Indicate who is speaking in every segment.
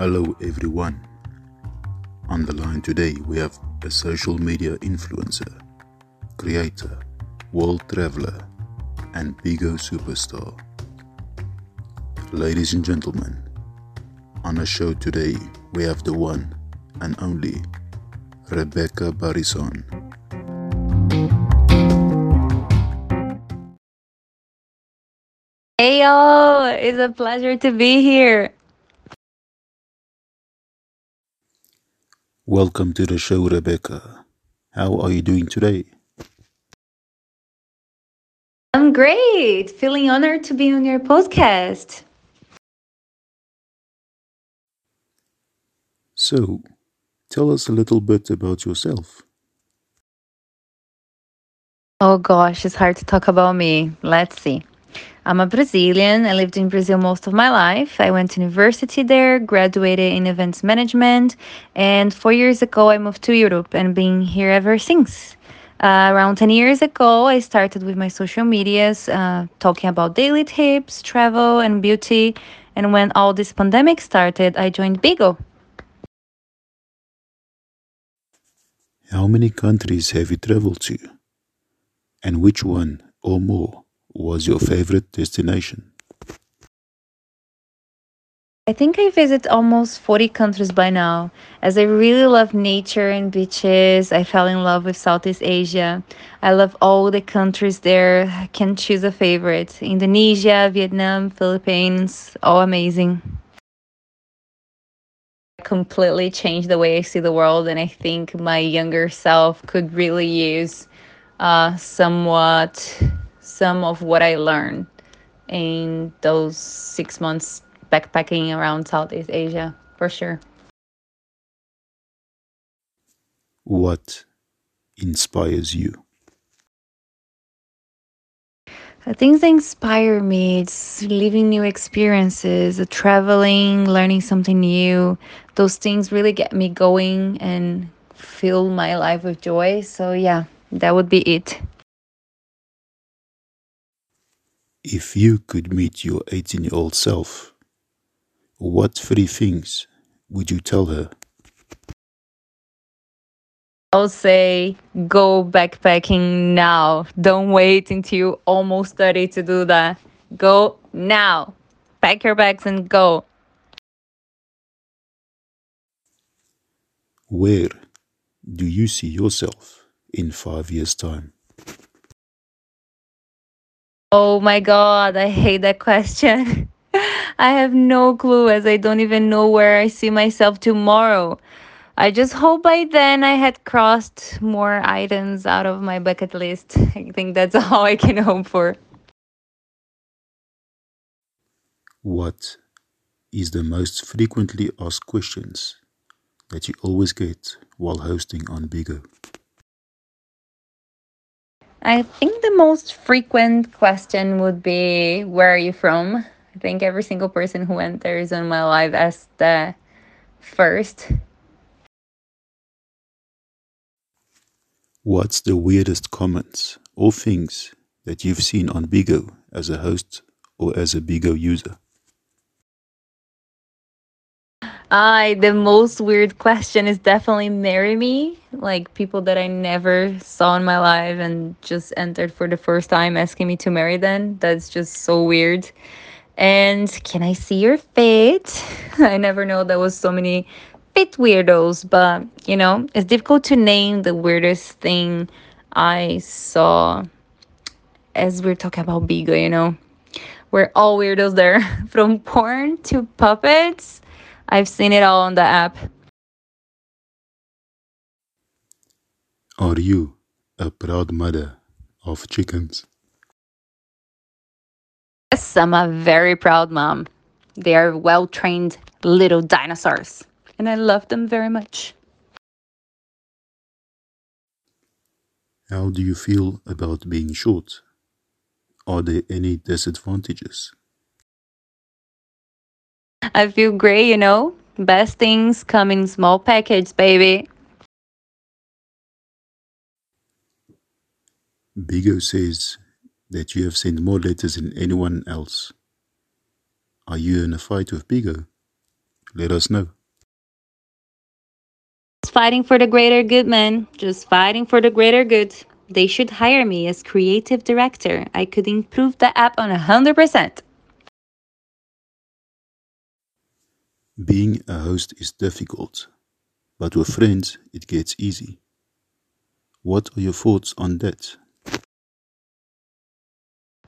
Speaker 1: Hello, everyone. On the line today, we have a social media influencer, creator, world traveler, and Bigo superstar. Ladies and gentlemen, on our show today, we have the one and only Rebecca Barison.
Speaker 2: Hey y'all, it's a pleasure to be here.
Speaker 1: Welcome to the show, Rebecca. How are you doing today?
Speaker 2: I'm great. Feeling honored to be on your podcast.
Speaker 1: So, tell us a little bit about yourself.
Speaker 2: Oh gosh, it's hard to talk about me. Let's see. I'm a Brazilian. I lived in Brazil most of my life. I went to university there, graduated in events management, and four years ago I moved to Europe and been here ever since. Uh, around 10 years ago, I started with my social medias, uh, talking about daily tips, travel, and beauty. And when all this pandemic started, I joined Bigo.
Speaker 1: How many countries have you traveled to? And which one or more was your favorite destination?
Speaker 2: I think I visit almost 40 countries by now. As I really love nature and beaches, I fell in love with Southeast Asia. I love all the countries there. I can choose a favorite. Indonesia, Vietnam, Philippines, all amazing. Completely changed the way I see the world, and I think my younger self could really use uh, somewhat some of what I learned in those six months backpacking around Southeast Asia, for sure.
Speaker 1: What inspires you?
Speaker 2: The things that inspire me, it's living new experiences, traveling, learning something new. Those things really get me going and fill my life with joy. So, yeah, that would be it.
Speaker 1: If you could meet your 18 year old self, what three things would you tell her?
Speaker 2: I'll say go backpacking now. Don't wait until you're almost 30 to do that. Go now. Pack your bags and go.
Speaker 1: Where do you see yourself in five years' time?
Speaker 2: Oh my god, I hate that question. I have no clue as I don't even know where I see myself tomorrow. I just hope by then I had crossed more items out of my bucket list. I think that's all I can hope for.
Speaker 1: What is the most frequently asked questions that you always get while hosting on Bigo?
Speaker 2: I think the most frequent question would be Where are you from? I think every single person who enters on my live asked that first.
Speaker 1: What's the weirdest comments or things that you've seen on Bigo as a host or as a Bigo user?
Speaker 2: I the most weird question is definitely marry me. Like people that I never saw in my life and just entered for the first time asking me to marry them. That's just so weird. And can I see your feet? I never know there was so many fit weirdos, but you know, it's difficult to name the weirdest thing I saw as we're talking about Bigo, you know. We're all weirdos there. From porn to puppets I've seen it all on the app.
Speaker 1: Are you a proud mother of chickens?
Speaker 2: Yes, I'm a very proud mom. They are well trained little dinosaurs, and I love them very much.
Speaker 1: How do you feel about being short? Are there any disadvantages?
Speaker 2: I feel great, you know. Best things come in small package, baby.
Speaker 1: Bigo says that you have sent more letters than anyone else. Are you in a fight with Bigo? let us know.
Speaker 2: Just fighting for the greater good, man. Just fighting for the greater good. They should hire me as creative director. I could improve the app on 100%.
Speaker 1: Being a host is difficult, but with friends it gets easy. What are your thoughts on that?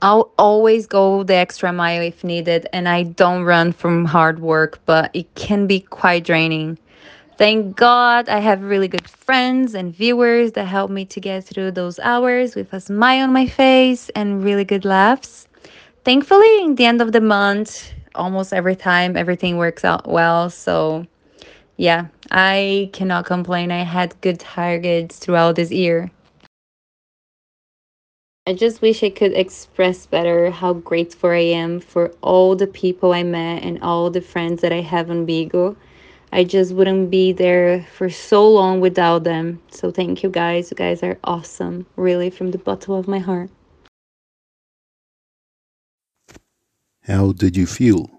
Speaker 2: I'll always go the extra mile if needed, and I don't run from hard work, but it can be quite draining. Thank God I have really good friends and viewers that help me to get through those hours with a smile on my face and really good laughs. Thankfully, in the end of the month, almost every time everything works out well. So, yeah, I cannot complain. I had good targets throughout this year. I just wish I could express better how grateful I am for all the people I met and all the friends that I have on Bigo. I just wouldn't be there for so long without them. So thank you guys. You guys are awesome, really, from the bottom of my heart.
Speaker 1: How did you feel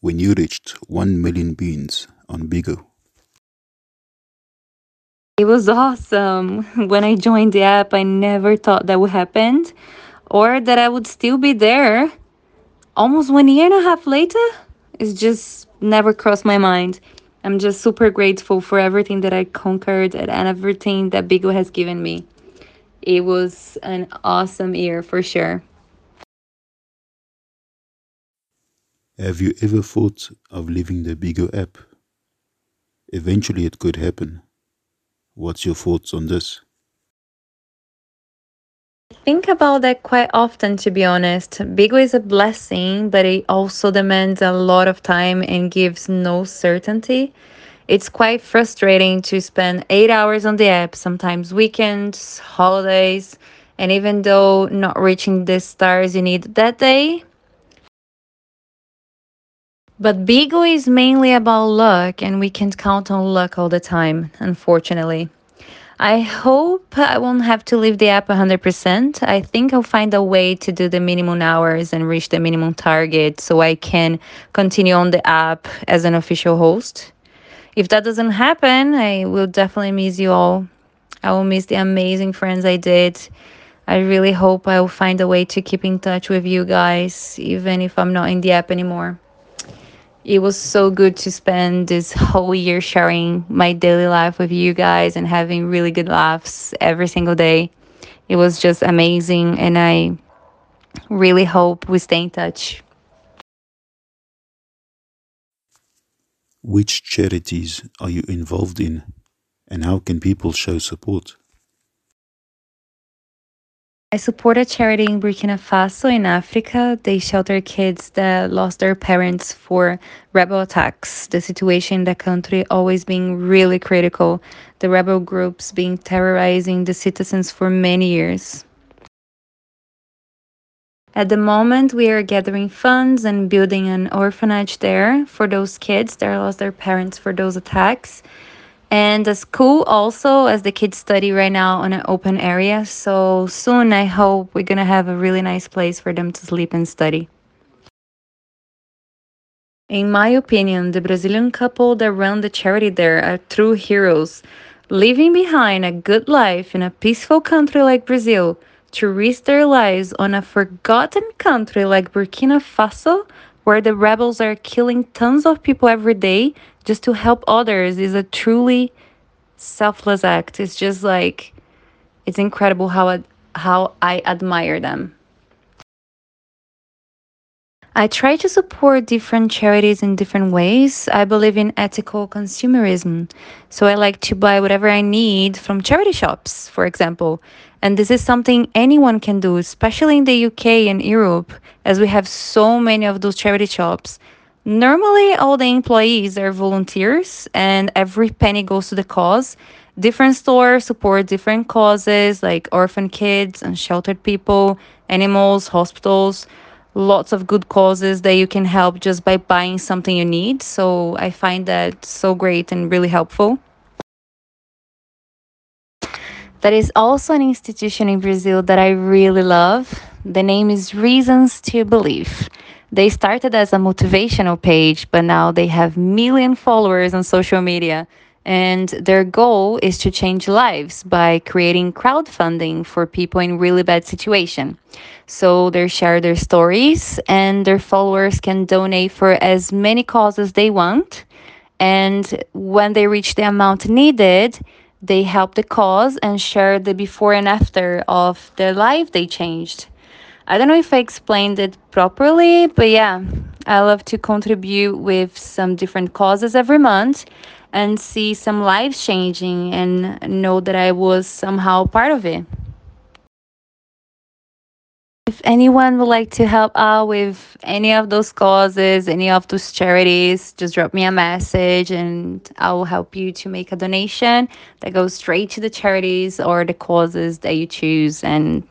Speaker 1: when you reached 1 million beans on Bigo?
Speaker 2: It was awesome. When I joined the app, I never thought that would happen or that I would still be there. Almost one year and a half later, it's just never crossed my mind. I'm just super grateful for everything that I conquered and everything that Bigo has given me. It was an awesome year for sure.
Speaker 1: Have you ever thought of leaving the Bigo app? Eventually it could happen. What's your thoughts on this?
Speaker 2: I think about that quite often, to be honest. Bigo is a blessing, but it also demands a lot of time and gives no certainty. It's quite frustrating to spend eight hours on the app, sometimes weekends, holidays, and even though not reaching the stars you need that day. But Bigo is mainly about luck, and we can't count on luck all the time, unfortunately. I hope I won't have to leave the app 100%. I think I'll find a way to do the minimum hours and reach the minimum target so I can continue on the app as an official host. If that doesn't happen, I will definitely miss you all. I will miss the amazing friends I did. I really hope I will find a way to keep in touch with you guys, even if I'm not in the app anymore it was so good to spend this whole year sharing my daily life with you guys and having really good laughs every single day. It was just amazing, and I really hope we stay in touch.
Speaker 1: Which charities are you involved in, and how can people show support?
Speaker 2: I support a charity in Burkina Faso in Africa. They shelter kids that lost their parents for rebel attacks. The situation in the country always being really critical. The rebel groups being terrorizing the citizens for many years. At the moment, we are gathering funds and building an orphanage there for those kids that lost their parents for those attacks and the school also as the kids study right now on an open area so soon i hope we're gonna have a really nice place for them to sleep and study. In my opinion the brazilian couple that run the charity there are true heroes leaving behind a good life in a peaceful country like brazil to risk their lives on a forgotten country like burkina faso where the rebels are killing tons of people every day just to help others is a truly selfless act. It's just like it's incredible how I, how I admire them. I try to support different charities in different ways. I believe in ethical consumerism. So I like to buy whatever I need from charity shops, for example. And this is something anyone can do, especially in the UK and Europe, as we have so many of those charity shops. Normally, all the employees are volunteers and every penny goes to the cause. Different stores support different causes like orphan kids, unsheltered people, animals, hospitals. Lots of good causes that you can help just by buying something you need. So I find that so great and really helpful. That is also an institution in Brazil that I really love. The name is Reasons to Believe. They started as a motivational page, but now they have million followers on social media. And their goal is to change lives by creating crowdfunding for people in really bad situation. So they share their stories and their followers can donate for as many causes they want. And when they reach the amount needed, they help the cause and share the before and after of their life they changed. I don't know if I explained it properly, but yeah, I love to contribute with some different causes every month and see some lives changing and know that I was somehow part of it. If anyone would like to help out with any of those causes, any of those charities, just drop me a message and I will help you to make a donation that goes straight to the charities or the causes that you choose. And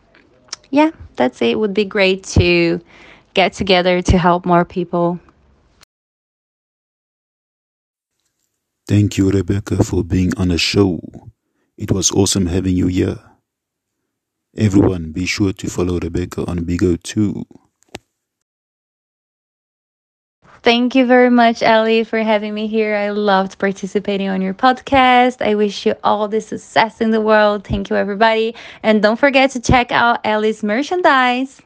Speaker 2: yeah, that's it. it would be great to get together to help more people.
Speaker 1: Thank you, Rebecca, for being on the show. It was awesome having you here. Everyone, be sure to follow Rebecca on Bigo too.
Speaker 2: Thank you very much, Ellie, for having me here. I loved participating on your podcast. I wish you all the success in the world. Thank you, everybody. And don't forget to check out Ellie's merchandise.